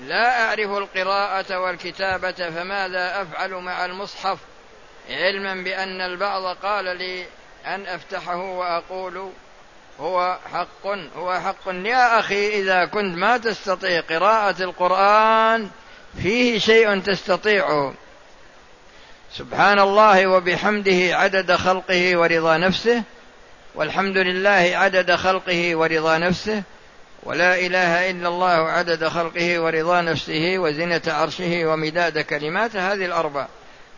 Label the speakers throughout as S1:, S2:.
S1: لا أعرف القراءة والكتابة فماذا أفعل مع المصحف؟ علما بأن البعض قال لي أن أفتحه وأقول هو حق هو حق. يا أخي إذا كنت ما تستطيع قراءة القرآن فيه شيء تستطيعه. سبحان الله وبحمده عدد خلقه ورضا نفسه والحمد لله عدد خلقه ورضا نفسه ولا إله إلا الله عدد خلقه ورضا نفسه وزنة عرشه ومداد كلماته هذه الأربع.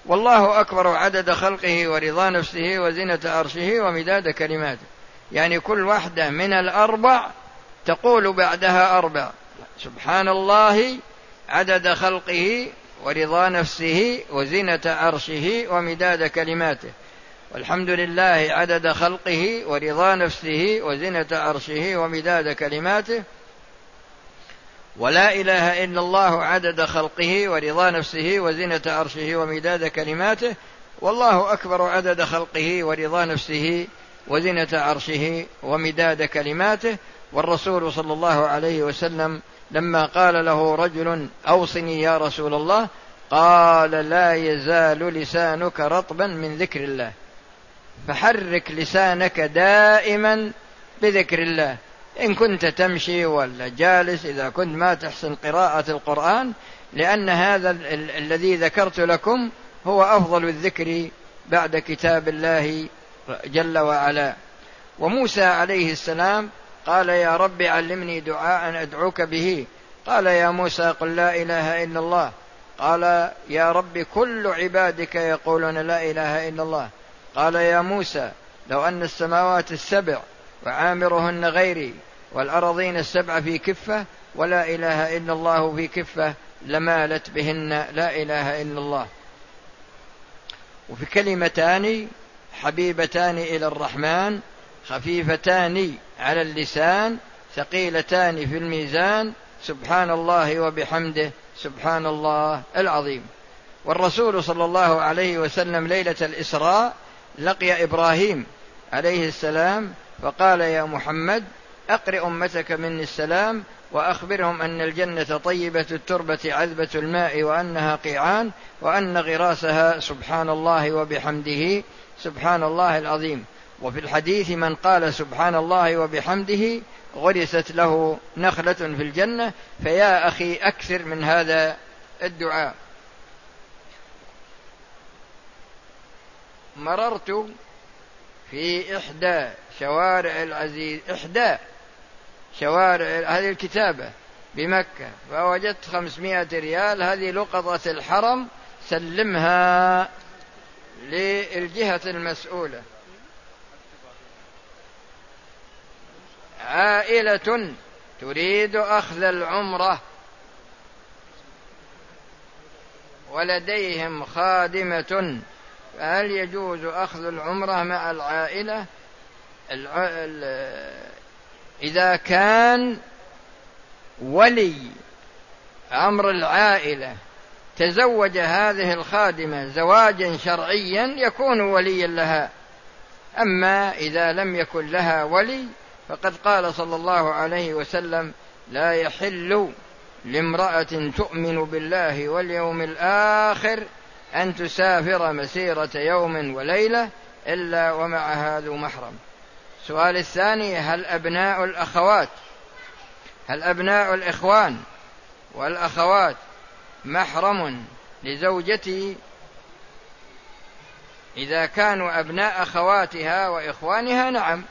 S1: والله أكبر عدد خلقه ورضا نفسه وزنة عرشه ومداد كلماته يعني كل واحدة من الأربع تقول بعدها أربع. سبحان الله عدد خلقه ورضا نفسه وزنة عرشه ومداد كلماته. والحمد لله عدد خلقه ورضا نفسه وزنة عرشه ومداد كلماته. ولا إله إلا الله عدد خلقه ورضا نفسه وزنة عرشه ومداد كلماته. والله أكبر عدد خلقه ورضا نفسه وزنة عرشه ومداد كلماته. والرسول صلى الله عليه وسلم لما قال له رجل أوصني يا رسول الله قال لا يزال لسانك رطبا من ذكر الله. فحرك لسانك دائما بذكر الله. إن كنت تمشي ولا جالس إذا كنت ما تحسن قراءة القرآن لأن هذا ال- الذي ذكرت لكم هو أفضل الذكر بعد كتاب الله جل وعلا. وموسى عليه السلام قال يا رب علمني دعاء أدعوك به. قال يا موسى قل لا إله إلا الله. قال يا رب كل عبادك يقولون لا إله إلا الله. قال يا موسى لو أن السماوات السبع وعامرهن غيري والارضين السبع في كفة ولا إله إلا الله في كفة لمالت بهن لا إله إلا الله. وفي كلمتان حبيبتان إلى الرحمن خفيفتان على اللسان ثقيلتان في الميزان سبحان الله وبحمده سبحان الله العظيم. والرسول صلى الله عليه وسلم ليلة الإسراء لقي إبراهيم عليه السلام فقال يا محمد اقر أمتك مني السلام وأخبرهم أن الجنة طيبة التربة عذبة الماء وأنها قيعان وأن غراسها سبحان الله وبحمده سبحان الله العظيم. وفي الحديث من قال سبحان الله وبحمده غرست له نخلة في الجنة فيا أخي أكثر من هذا الدعاء. مررت في إحدى شوارع العزيز إحدى شوارع هذه الكتابة بمكة فوجدت خمسمائة ريال هذه لقطة الحرم سلمها للجهة المسؤولة. عائلة تريد أخذ العمرة. ولديهم خادمة فهل يجوز أخذ العمرة مع العائلة؟ إذا كان ولي أمر العائلة تزوج هذه الخادمة زواجا شرعيا يكون وليا لها. أما إذا لم يكن لها ولي فقد قال صلى الله عليه وسلم لا يحل لامرأة تؤمن بالله واليوم الآخر أن تسافر مسيرة يوم وليلة إلا ومعها ذو محرم. السؤال الثاني هل أبناء الأخوات هل أبناء الإخوان والأخوات محرم لزوجتي إذا كانوا أبناء أخواتها وإخوانها؟ نعم.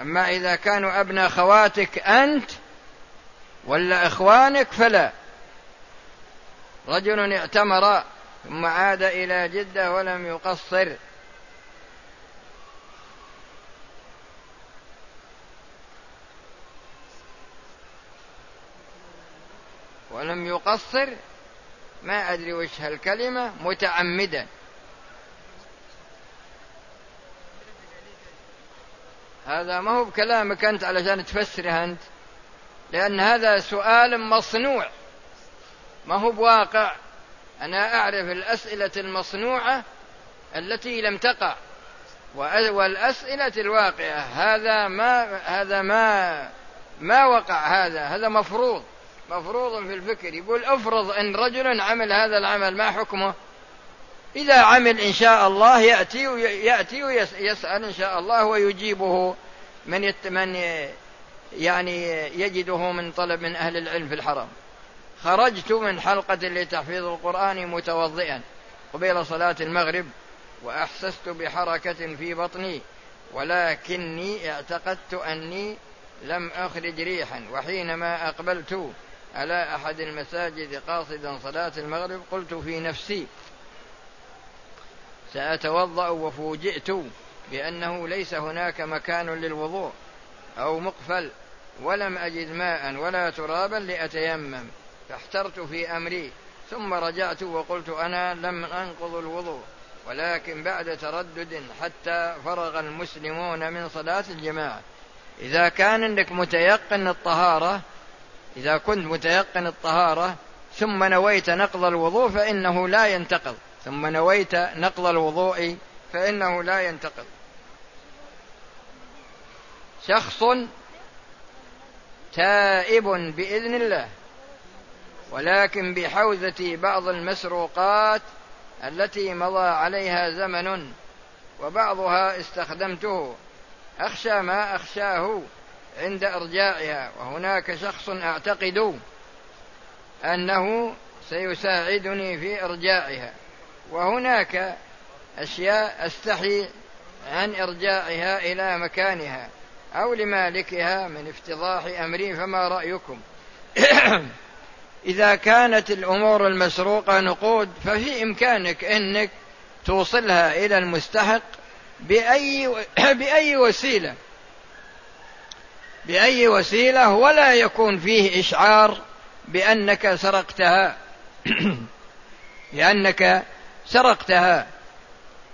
S1: أما إذا كانوا أبناء خواتك أنت ولا إخوانك فلا. رجل اعتمر ثم عاد إلى جدة ولم يقصر. ولم يقصر. ما أدري وش هالكلمة متعمدا. هذا ما هو بكلامك أنت علشان تفسره أنت. لأن هذا سؤال مصنوع. ما هو بواقع. أنا أعرف الأسئلة المصنوعة التي لم تقع. والأسئلة الواقعة هذا ما هذا ما ما وقع هذا هذا مفروض. مفروض في الفكر. يقول افرض إن رجل عمل هذا العمل ما حكمه؟ إذا عمل إن شاء الله يأتي ويأتي ويسأل إن شاء الله ويجيبه من من يعني يجده من طلب من أهل العلم في الحرم. خرجت من حلقة لتحفيظ القرآن متوضئا قبيل صلاة المغرب وأحسست بحركة في بطني ولكني اعتقدت أني لم أخرج ريحا وحينما أقبلت على أحد المساجد قاصدا صلاة المغرب قلت في نفسي سأتوضأ وفوجئت بأنه ليس هناك مكان للوضوء أو مقفل ولم أجد ماء ولا ترابا لأتيمم. فاحترت في أمري ثم رجعت وقلت أنا لم أنقض الوضوء ولكن بعد تردد حتى فرغ المسلمون من صلاة الجماعة. إذا كان أنك متيقن الطهارة إذا كنت متيقن الطهارة ثم نويت نقض الوضوء فإنه لا ينتقض. ثم نويت نقض الوضوء فإنه لا ينتقض. شخص تائب بإذن الله. ولكن بحوزة بعض المسروقات التي مضى عليها زمن وبعضها استخدمته أخشى ما أخشاه عند إرجاعها وهناك شخص أعتقد أنه سيساعدني في إرجاعها وهناك أشياء أستحي عن إرجاعها إلى مكانها أو لمالكها من افتضاح أمري فما رأيكم؟ إذا كانت الأمور المسروقة نقود ففي إمكانك أنك توصلها إلى المستحق بأي بأي وسيلة. بأي وسيلة ولا يكون فيه إشعار بأنك سرقتها. لأنك سرقتها.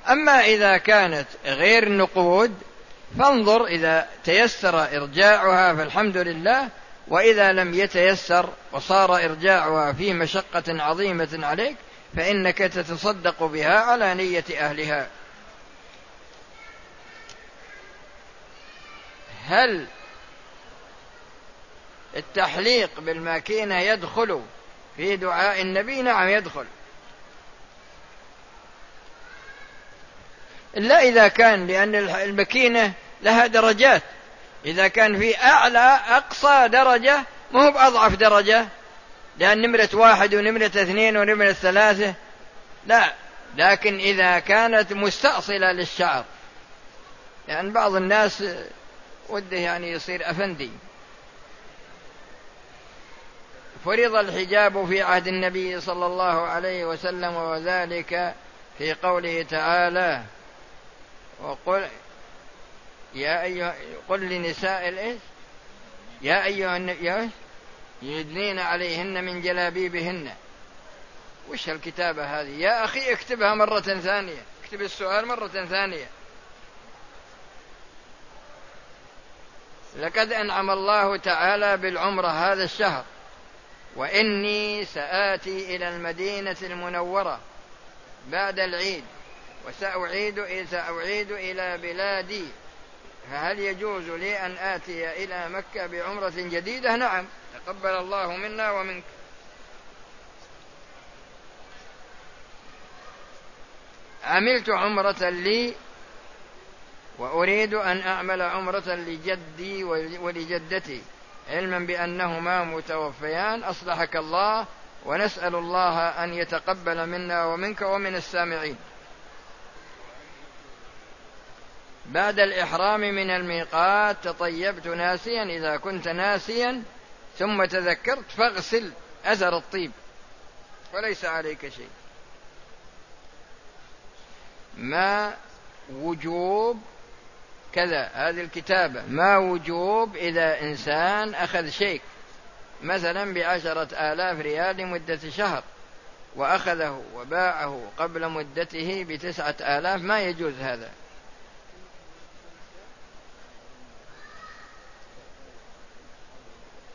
S1: أما إذا كانت غير نقود فانظر إذا تيسر إرجاعها فالحمد لله وإذا لم يتيسر وصار إرجاعها في مشقة عظيمة عليك فإنك تتصدق بها على نية أهلها. هل التحليق بالماكينة يدخل في دعاء النبي؟ نعم يدخل. إلا إذا كان لأن الماكينة لها درجات. إذا كان في أعلى أقصى درجة ما هو بأضعف درجة لأن نمرة واحد ونمرة اثنين ونمرة ثلاثة. لا لكن إذا كانت مستأصلة للشعر. لأن بعض الناس وده يعني يصير أفندي. فرض الحجاب في عهد النبي صلى الله عليه وسلم وذلك في قوله تعالى وقل يا أيها قل لنساء الإيش يا أيها النبي يدنين عليهن من جلابيبهن. وش الكتابة هذه؟ يا أخي اكتبها مرة ثانية. اكتب السؤال مرة ثانية. لقد أنعم الله تعالى بالعمرة هذا الشهر وإني سآتي إلى المدينة المنورة بعد العيد وسأعيد سأعيد إلى بلادي. فهل يجوز لي أن آتي إلى مكة بعمرة جديدة؟ نعم. تقبل الله منا ومنك. عملت عمرة لي وأريد أن أعمل عمرة لجدي ولجدتي علما بأنهما متوفيان. أصلحك الله ونسأل الله أن يتقبل منا ومنك ومن السامعين. بعد الإحرام من الميقات تطيبت ناسيا إذا كنت ناسيا ثم تذكرت فاغسل أثر الطيب. وليس عليك شيء. ما وجوب كذا هذه الكتابة. ما وجوب إذا إنسان أخذ شيء مثلا بعشرة آلاف ريال لمدة شهر وأخذه وباعه قبل مدته بتسعة آلاف. ما يجوز هذا؟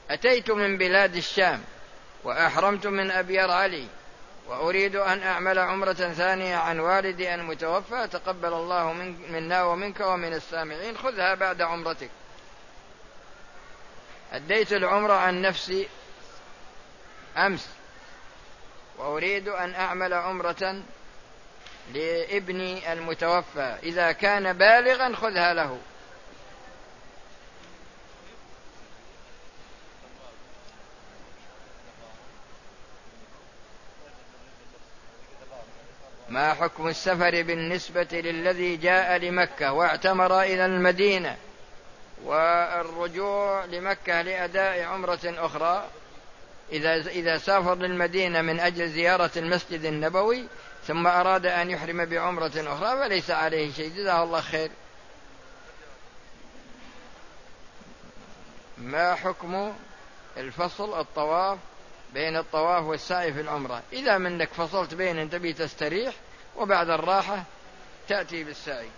S1: أتيت من بلاد الشام وأحرمت من أبيار علي وأريد أن أعمل عمرة ثانية عن والدي المتوفى تقبل الله من منا ومنك ومن السامعين خذها بعد عمرتك. أديت العمرة عن نفسي أمس وأريد أن أعمل عمرة لابني المتوفى. إذا كان بالغا خذها له. ما حكم السفر بالنسبة للذي جاء لمكة واعتمر إلى المدينة والرجوع لمكة لأداء عمرة أخرى؟ إذا إذا سافر للمدينة من أجل زيارة المسجد النبوي ثم أراد أن يحرم بعمرة أخرى فليس عليه شيء. جزاه الله خير. ما حكم الفصل الطواف بين الطواف والسعي في العمرة؟ إذا منك فصلت بين أن تبي تستريح وبعد الراحة تأتي بالسعي.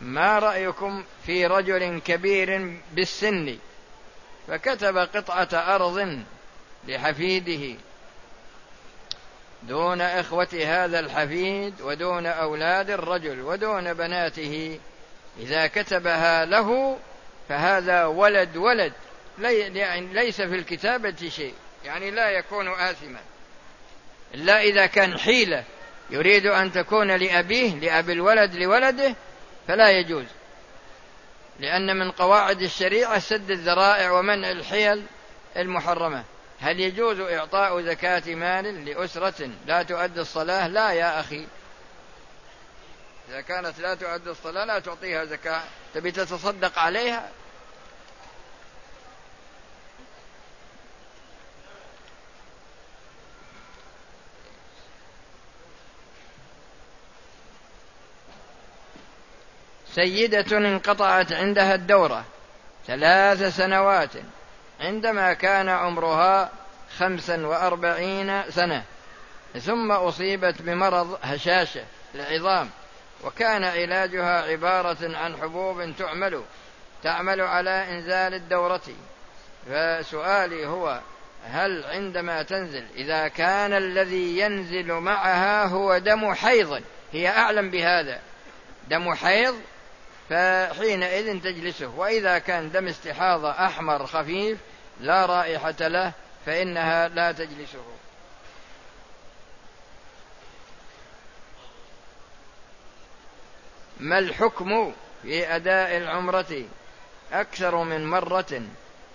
S1: ما رأيكم في رجل كبير بالسن فكتب قطعة أرض لحفيده دون إخوة هذا الحفيد ودون أولاد الرجل ودون بناته. إذا كتبها له فهذا ولد ولد ليس في الكتابة شيء. يعني لا يكون آثما. إلا إذا كان حيلة يريد أن تكون لأبيه لأبي الولد لولده فلا يجوز. لأن من قواعد الشريعة سد الذرائع ومنع الحيل المحرمة. هل يجوز إعطاء زكاة مال لأسرة لا تؤدي الصلاة؟ لا يا أخي. إذا كانت لا تؤدي الصلاة لا تعطيها زكاة. تبي تتصدق عليها؟ سيدة انقطعت عندها الدورة ثلاث سنوات عندما كان عمرها خمسا وأربعين سنة. ثم أصيبت بمرض هشاشة العظام وكان علاجها عبارة عن حبوب تعمل تعمل على إنزال الدورة. فسؤالي هو هل عندما تنزل إذا كان الذي ينزل معها هو دم حيض هي أعلم بهذا. دم حيض فحينئذ تجلسه. وإذا كان دم استحاضة أحمر خفيف لا رائحة له فإنها لا تجلسه. ما الحكم في أداء العمرة؟ أكثر من مرة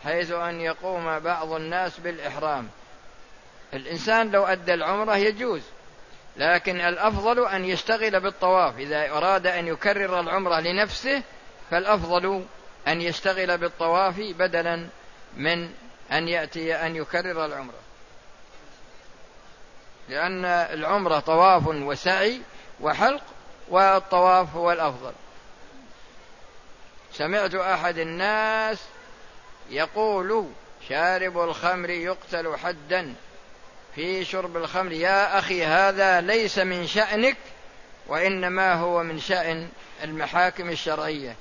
S1: حيث أن يقوم بعض الناس بالإحرام. الإنسان لو أدى العمرة يجوز لكن الأفضل أن يشتغل بالطواف. إذا أراد أن يكرر العمرة لنفسه فالأفضل أن يشتغل بالطواف بدلا من أن يأتي أن يكرر العمرة. لأن العمرة طواف وسعي وحلق والطواف هو الأفضل. سمعت أحد الناس يقول شارب الخمر يقتل حدا. في شرب الخمر يا أخي هذا ليس من شأنك وإنما هو من شأن المحاكم الشرعية.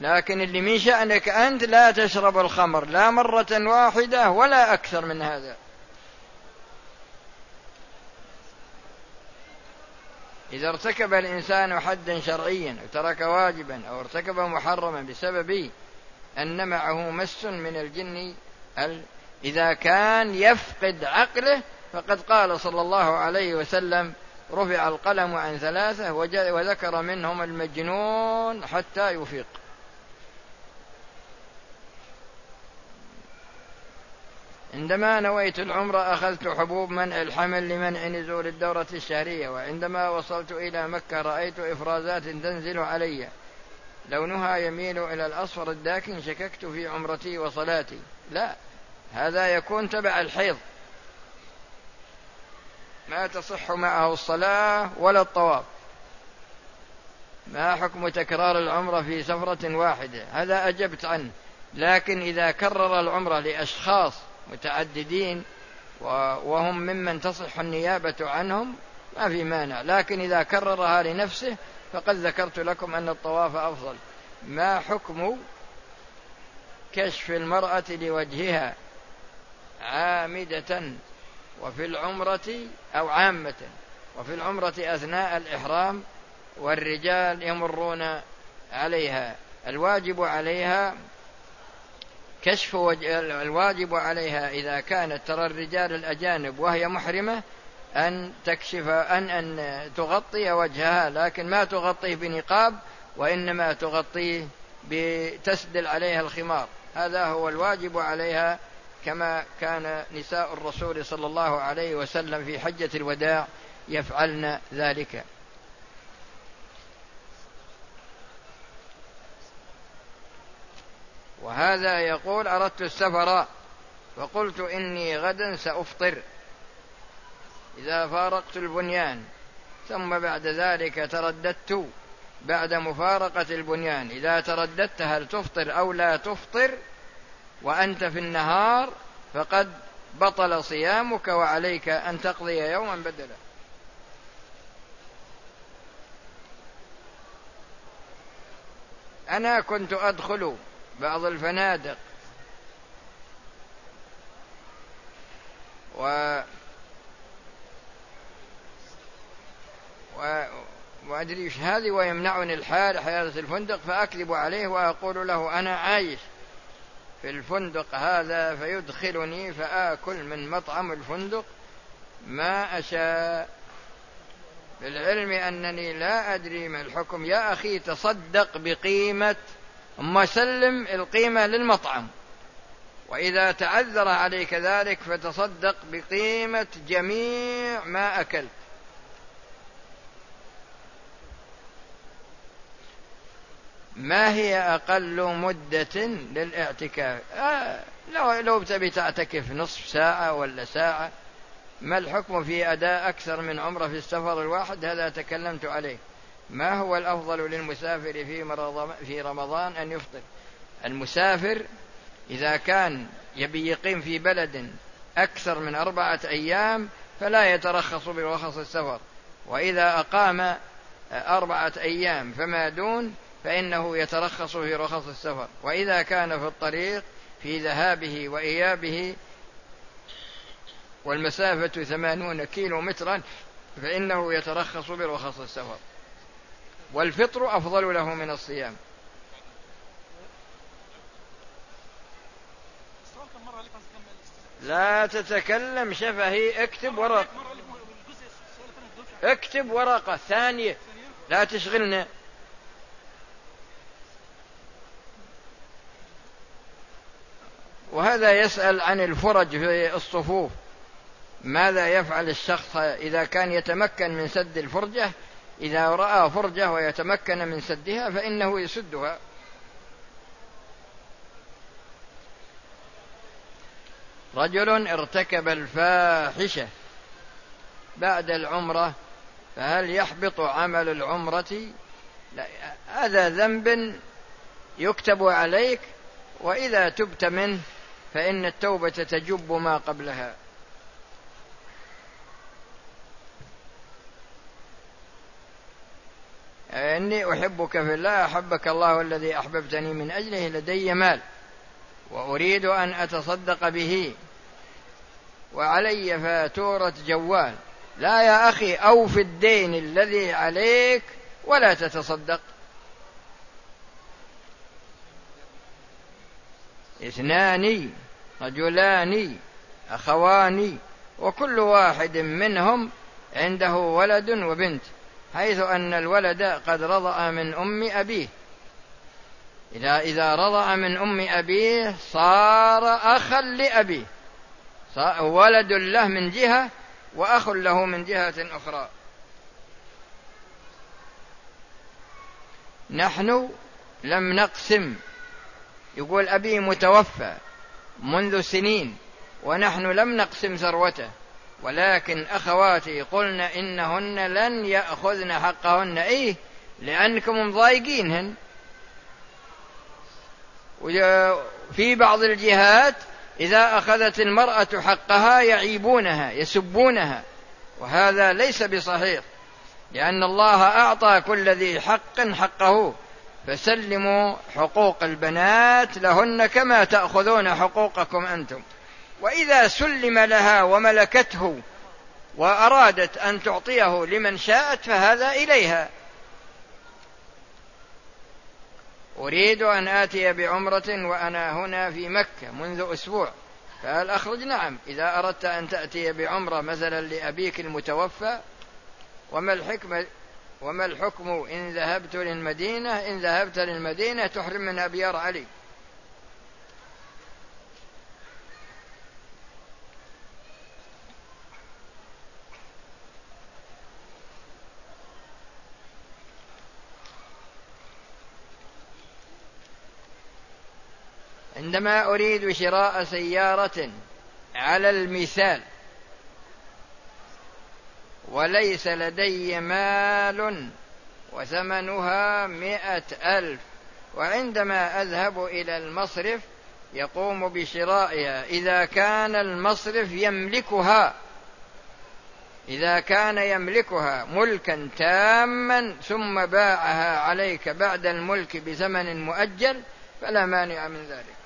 S1: لكن اللي من شأنك أنت لا تشرب الخمر لا مرة واحدة ولا أكثر من هذا. إذا ارتكب الإنسان حدا شرعيا أو ترك واجبا أو ارتكب محرما بسبب أن معه مس من الجن إذا كان يفقد عقله فقد قال صلى الله عليه وسلم رفع القلم عن ثلاثة وذكر منهم المجنون حتى يفيق. عندما نويت العمرة أخذت حبوب منع الحمل لمنع نزول الدورة الشهرية وعندما وصلت إلى مكة رأيت إفرازات تنزل علي. لونها يميل إلى الأصفر الداكن شككت في عمرتي وصلاتي. لا هذا يكون تبع الحيض. ما تصح معه الصلاة ولا الطواف. ما حكم تكرار العمرة في سفرة واحدة؟ هذا أجبت عنه. لكن إذا كرر العمرة لأشخاص متعددين وهم ممن تصح النيابة عنهم ما في مانع. لكن إذا كررها لنفسه فقد ذكرت لكم أن الطواف أفضل. ما حكم كشف المرأة لوجهها عامدة وفي العمرة أو عامة وفي العمرة أثناء الإحرام والرجال يمرون عليها. الواجب عليها كشف الواجب عليها إذا كانت ترى الرجال الأجانب وهي محرمة أن تكشف أن أن تغطي وجهها لكن ما تغطيه بنقاب وإنما تغطيه بتسدل عليها الخمار. هذا هو الواجب عليها كما كان نساء الرسول صلى الله عليه وسلم في حجة الوداع يفعلن ذلك. وهذا يقول أردت السفر فقلت إني غدا سأفطر. إذا فارقت البنيان ثم بعد ذلك ترددت بعد مفارقة البنيان. إذا ترددت هل تفطر أو لا تفطر وأنت في النهار فقد بطل صيامك وعليك أن تقضي يوما بدلا. أنا كنت أدخل بعض الفنادق. و و... وأدري إيش هذه ويمنعني الحال حياة الفندق فأكذب عليه وأقول له أنا عايش. في الفندق هذا فيدخلني فآكل من مطعم الفندق. ما أشاء. بالعلم أنني لا أدري ما الحكم. يا أخي تصدق بقيمة أما سلم القيمة للمطعم. وإذا تعذر عليك ذلك فتصدق بقيمة جميع ما أكلت. ما هي أقل مدة للاعتكاف؟ آه لو لو تبي تعتكف نصف ساعة ولا ساعة ما الحكم في أداء أكثر من عمرة في السفر الواحد؟ هذا تكلمت عليه. ما هو الأفضل للمسافر في في رمضان أن يفطر؟ المسافر إذا كان يبي يقيم في بلد أكثر من أربعة أيام فلا يترخص برخص السفر. وإذا أقام أربعة أيام فما دون فإنه يترخص في رخص السفر. وإذا كان في الطريق في ذهابه وإيابه والمسافة ثمانون كيلو مترا فإنه يترخص برخص السفر. والفطر أفضل له من الصيام. لا تتكلم شفهي اكتب ورق. اكتب ورقة ثانية. لا تشغلنا. وهذا يسأل عن الفرج في الصفوف. ماذا يفعل الشخص إذا كان يتمكن من سد الفرجة؟ إذا رأى فرجة ويتمكن من سدها فإنه يسدها. رجل ارتكب الفاحشة بعد العمرة فهل يحبط عمل العمرة؟ لا هذا ذنب يكتب عليك وإذا تبت منه فإن التوبة تجب ما قبلها. إني أحبك في الله أحبك الله الذي أحببتني من أجله لدي مال وأريد أن أتصدق به. وعلي فاتورة جوال. لا يا أخي أوف الدين الذي عليك ولا تتصدق. اثنان رجلان أخوان وكل واحد منهم عنده ولد وبنت حيث أن الولد قد رضع من أم أبيه. إذا إذا رضع من أم أبيه صار أخا لأبيه. صار ولد له من جهة وأخ له من جهة أخرى. نحن لم نقسم. يقول أبي متوفى منذ سنين ونحن لم نقسم ثروته. ولكن أخواتي قلن إنهن لن يأخذن حقهن. إيه؟ لأنكم مضايقينهن. في بعض الجهات إذا أخذت المرأة حقها يعيبونها يسبونها. وهذا ليس بصحيح لأن الله أعطى كل ذي حق حقه. فسلموا حقوق البنات لهن كما تأخذون حقوقكم أنتم. وإذا سلم لها وملكته وأرادت أن تعطيه لمن شاءت فهذا إليها. أريد أن آتي بعمرة وأنا هنا في مكة منذ أسبوع. فهل أخرج نعم. إذا أردت أن تأتي بعمرة مثلا لأبيك المتوفى وما الحكمة وما الحكم إن ذهبت للمدينة؟ إن ذهبت للمدينة تحرم من أبيار علي. عندما أريد شراء سيارة على المثال وليس لدي مال وثمنها مئة ألف وعندما أذهب إلى المصرف يقوم بشرائها. إذا كان المصرف يملكها إذا كان يملكها ملكا تاما ثم باعها عليك بعد الملك بثمن مؤجل فلا مانع من ذلك.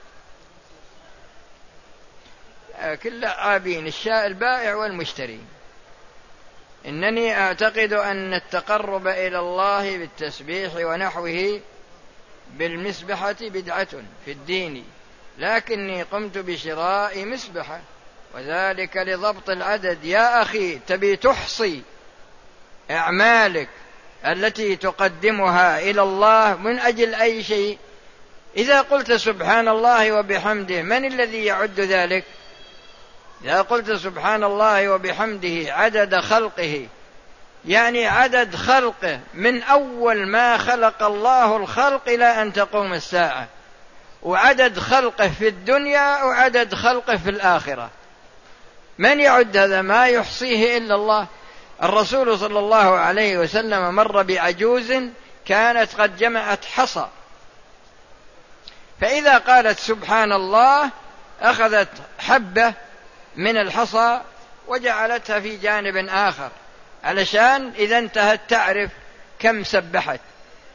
S1: كل عابين الشاء البائع والمشتري إنني أعتقد أن التقرب إلى الله بالتسبيح ونحوه بالمسبحة بدعة في الدين لكني قمت بشراء مسبحة وذلك لضبط العدد. يا أخي تبي تحصي أعمالك التي تقدمها إلى الله من أجل أي شيء؟ إذا قلت سبحان الله وبحمده من الذي يعد ذلك؟ إذا قلت سبحان الله وبحمده عدد خلقه يعني عدد خلقه من أول ما خلق الله الخلق إلى أن تقوم الساعة. وعدد خلقه في الدنيا وعدد خلقه في الآخرة. من يعد هذا؟ ما يحصيه إلا الله. الرسول صلى الله عليه وسلم مر بعجوز كانت قد جمعت حصى. فإذا قالت سبحان الله أخذت حبة من الحصى وجعلتها في جانب آخر. علشان إذا انتهت تعرف كم سبحت.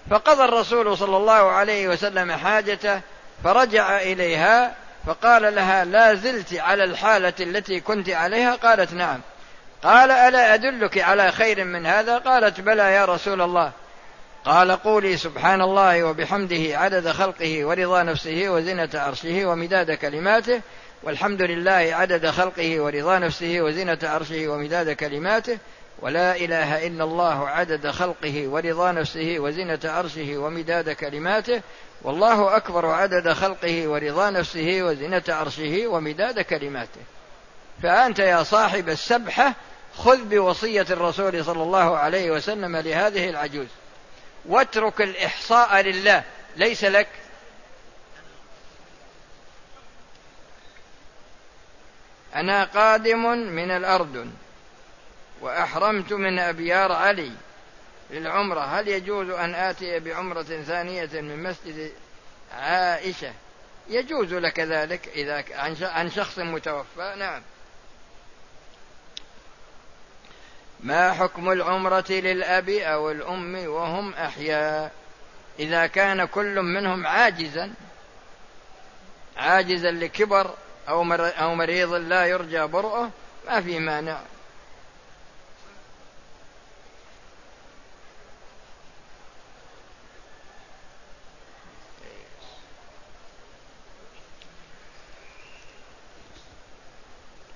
S1: فقضى الرسول صلى الله عليه وسلم حاجته فرجع إليها فقال لها لا زلت على الحالة التي كنت عليها؟ قالت نعم. قال ألا أدلك على خير من هذا؟ قالت بلى يا رسول الله. قال قولي سبحان الله وبحمده عدد خلقه ورضا نفسه وزنة عرشه ومداد كلماته. والحمد لله عدد خلقه ورضا نفسه وزنة عرشه ومداد كلماته ولا إله إلا الله عدد خلقه ورضا نفسه وزنة عرشه ومداد كلماته والله أكبر عدد خلقه ورضا نفسه وزنة عرشه ومداد كلماته. فأنت يا صاحب السبحة خذ بوصية الرسول صلى الله عليه وسلم لهذه العجوز. واترك الإحصاء لله ليس لك. أنا قادم من الأردن وأحرمت من أبيار علي للعمرة. هل يجوز أن آتي بعمرة ثانية من مسجد عائشة؟ يجوز لك ذلك إذا عن شخص متوفى. نعم. ما حكم العمرة للأب أو الأم وهم أحياء؟ إذا كان كل منهم عاجزا عاجزا لكبر أو أو مريض لا يرجى برؤه ما في مانع.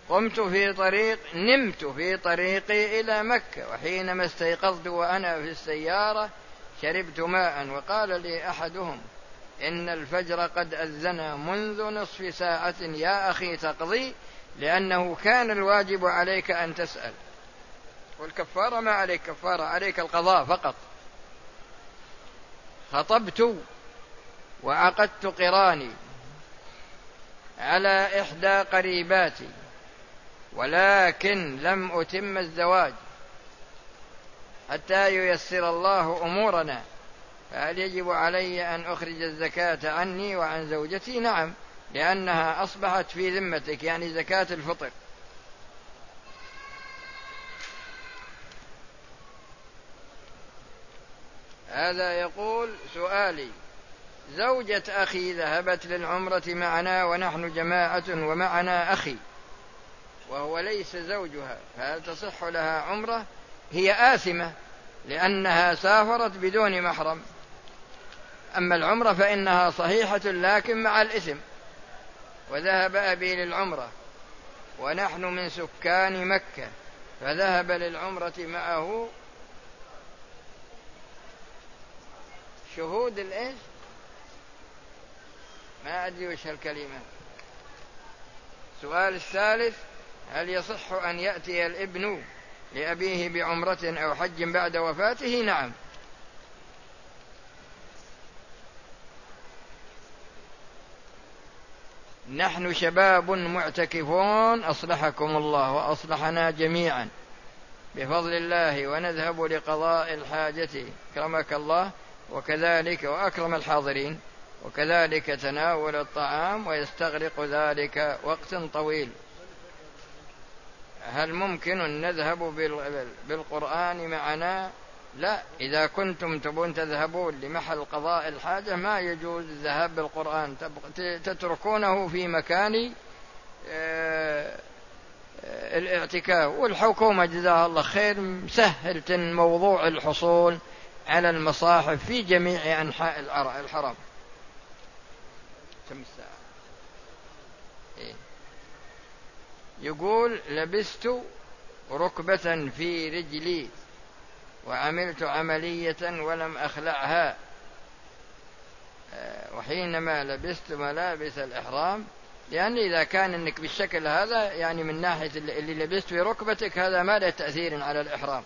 S1: قمت في طريق نمت في طريقي إلى مكة وحينما استيقظت وأنا في السيارة شربت ماء وقال لي أحدهم إن الفجر قد أذن منذ نصف ساعة يا أخي تقضي لأنه كان الواجب عليك أن تسأل. والكفارة ما عليك كفارة عليك القضاء فقط. خطبت وعقدت قراني على إحدى قريباتي ولكن لم أتم الزواج حتى ييسر الله أمورنا. فهل يجب علي أن أخرج الزكاة عني وعن زوجتي؟ نعم لأنها أصبحت في ذمتك يعني زكاة الفطر. هذا يقول سؤالي زوجة أخي ذهبت للعمرة معنا ونحن جماعة ومعنا أخي وهو ليس زوجها فهل تصح لها عمرة؟ هي آثمة لأنها سافرت بدون محرم. أما العمرة فإنها صحيحة لكن مع الإثم. وذهب أبي للعمرة. ونحن من سكان مكة. فذهب للعمرة معه شهود الإيش؟ ما أدري وش هالكلمة. السؤال الثالث هل يصح أن يأتي الابن لأبيه بعمرة أو حج بعد وفاته؟ نعم. نحن شباب معتكفون أصلحكم الله وأصلحنا جميعا. بفضل الله ونذهب لقضاء الحاجة كرمك الله وكذلك وأكرم الحاضرين وكذلك تناول الطعام ويستغرق ذلك وقت طويل. هل ممكن نذهب بالقرآن معنا؟ لا إذا كنتم تبون تذهبون لمحل قضاء الحاجة ما يجوز الذهاب بالقرآن. تتركونه في مكان آه، الاعتكاف. والحكومة جزاها الله خير مسهلة موضوع الحصول على المصاحف في جميع أنحاء الحرم. كم الساعة؟ إيه؟ يقول لبست ركبة في رجلي. وعملت عملية ولم أخلعها. آه، وحينما لبست ملابس الإحرام لأن إذا كان أنك بالشكل هذا يعني من ناحية اللي لبست في ركبتك هذا ما له تأثير على الإحرام.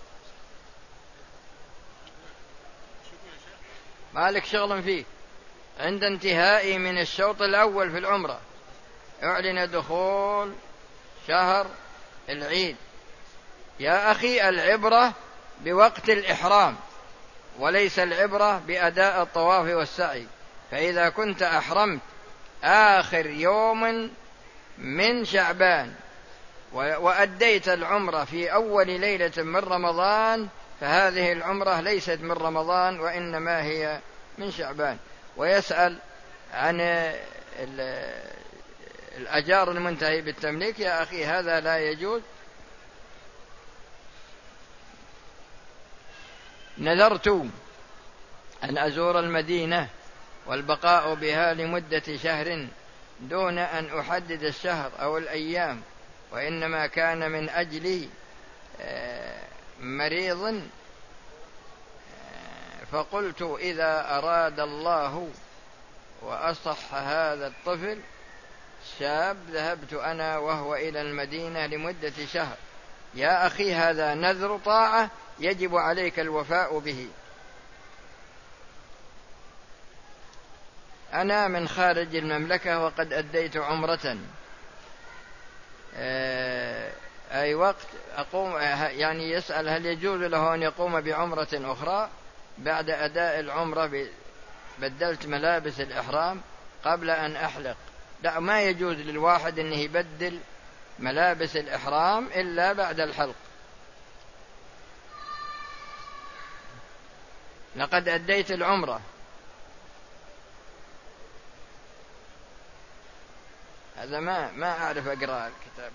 S1: مالك شغل فيه؟ عند انتهائي من الشوط الأول في العمرة أعلن دخول شهر العيد. يا أخي العبرة بوقت الإحرام وليس العبرة بأداء الطواف والسعي. فإذا كنت أحرمت آخر يوم من شعبان وأديت العمرة في أول ليلة من رمضان فهذه العمرة ليست من رمضان وإنما هي من شعبان. ويسأل عن الأجار المنتهي بالتمليك يا أخي هذا لا يجوز. نذرت أن أزور المدينة والبقاء بها لمدة شهر دون أن أحدد الشهر أو الأيام وإنما كان من أجل آه، مريض آه، فقلت إذا أراد الله وأصح هذا الطفل شاب ذهبت أنا وهو إلى المدينة لمدة شهر. يا أخي هذا نذر طاعة يجب عليك الوفاء به. أنا من خارج المملكة وقد أديت عمرة. آه، أي وقت أقوم يعني يسأل هل يجوز له أن يقوم بعمرة أخرى؟ بعد أداء العمرة بدلت ملابس الإحرام قبل أن أحلق. لا ما يجوز للواحد أنه يبدل ملابس الإحرام إلا بعد الحلق. لقد أديت العمرة. هذا ما ما أعرف أقرأ الكتاب.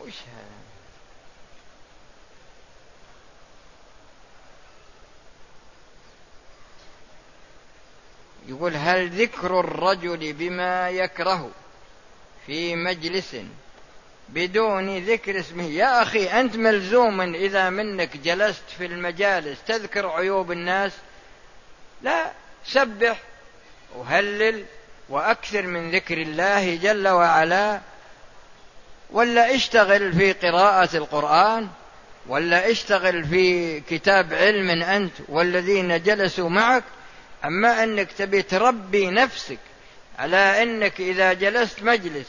S1: وش هذا؟ يقول هل ذكر الرجل بما يكره في مجلس بدون ذكر اسمه؟ يا أخي أنت ملزوم إذا منك جلست في المجالس تذكر عيوب الناس. لا سبح وهلل وأكثر من ذكر الله جل وعلا. ولا اشتغل في قراءة القرآن ولا اشتغل في كتاب علم أنت والذين جلسوا معك. أما أنك تبي تربي نفسك على أنك إذا جلست مجلس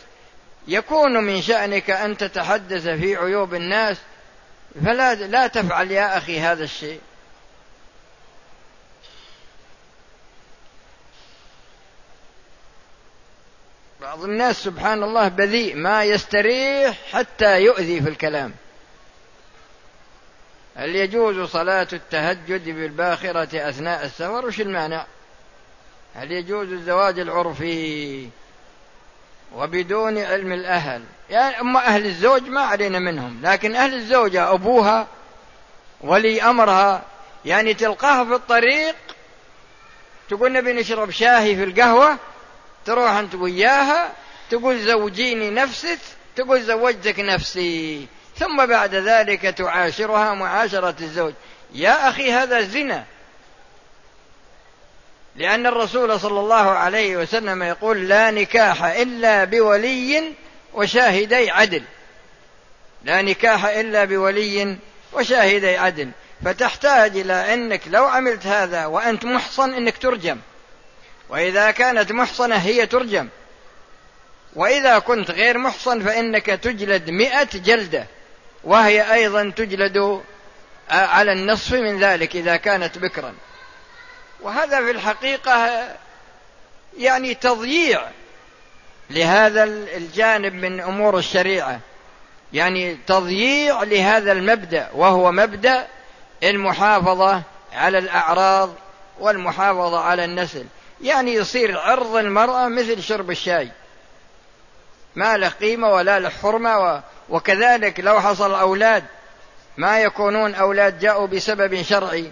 S1: يكون من شأنك أن تتحدث في عيوب الناس فلا لا تفعل يا أخي هذا الشيء. بعض الناس سبحان الله بذيء ما يستريح حتى يؤذي في الكلام. هل يجوز صلاة التهجد بالباخرة أثناء السفر؟ وش المانع هل يجوز الزواج العرفي وبدون علم الأهل؟ يعني أما أهل الزوج ما علينا منهم لكن أهل الزوجة أبوها ولي أمرها يعني تلقاها في الطريق تقول نبي نشرب شاهي في القهوة تروح أنت وياها تقول زوجيني نفسك تقول زوجتك نفسي. ثم بعد ذلك تعاشرها معاشرة الزوج. يا أخي هذا زنا. لأن الرسول صلى الله عليه وسلم يقول لا نكاح إلا بولي وشاهدي عدل. لا نكاح إلا بولي وشاهدي عدل. فتحتاج إلى أنك لو عملت هذا وأنت محصن أنك ترجم. وإذا كانت محصنة هي ترجم. وإذا كنت غير محصن فإنك تجلد مئة جلدة. وهي أيضا تجلد على النصف من ذلك إذا كانت بكرا. وهذا في الحقيقة يعني تضييع لهذا الجانب من أمور الشريعة. يعني تضييع لهذا المبدأ وهو مبدأ المحافظة على الأعراض والمحافظة على النسل. يعني يصير عرض المرأة مثل شرب الشاي. ما له قيمة ولا له حرمة وكذلك لو حصل أولاد ما يكونون أولاد جاءوا بسبب شرعي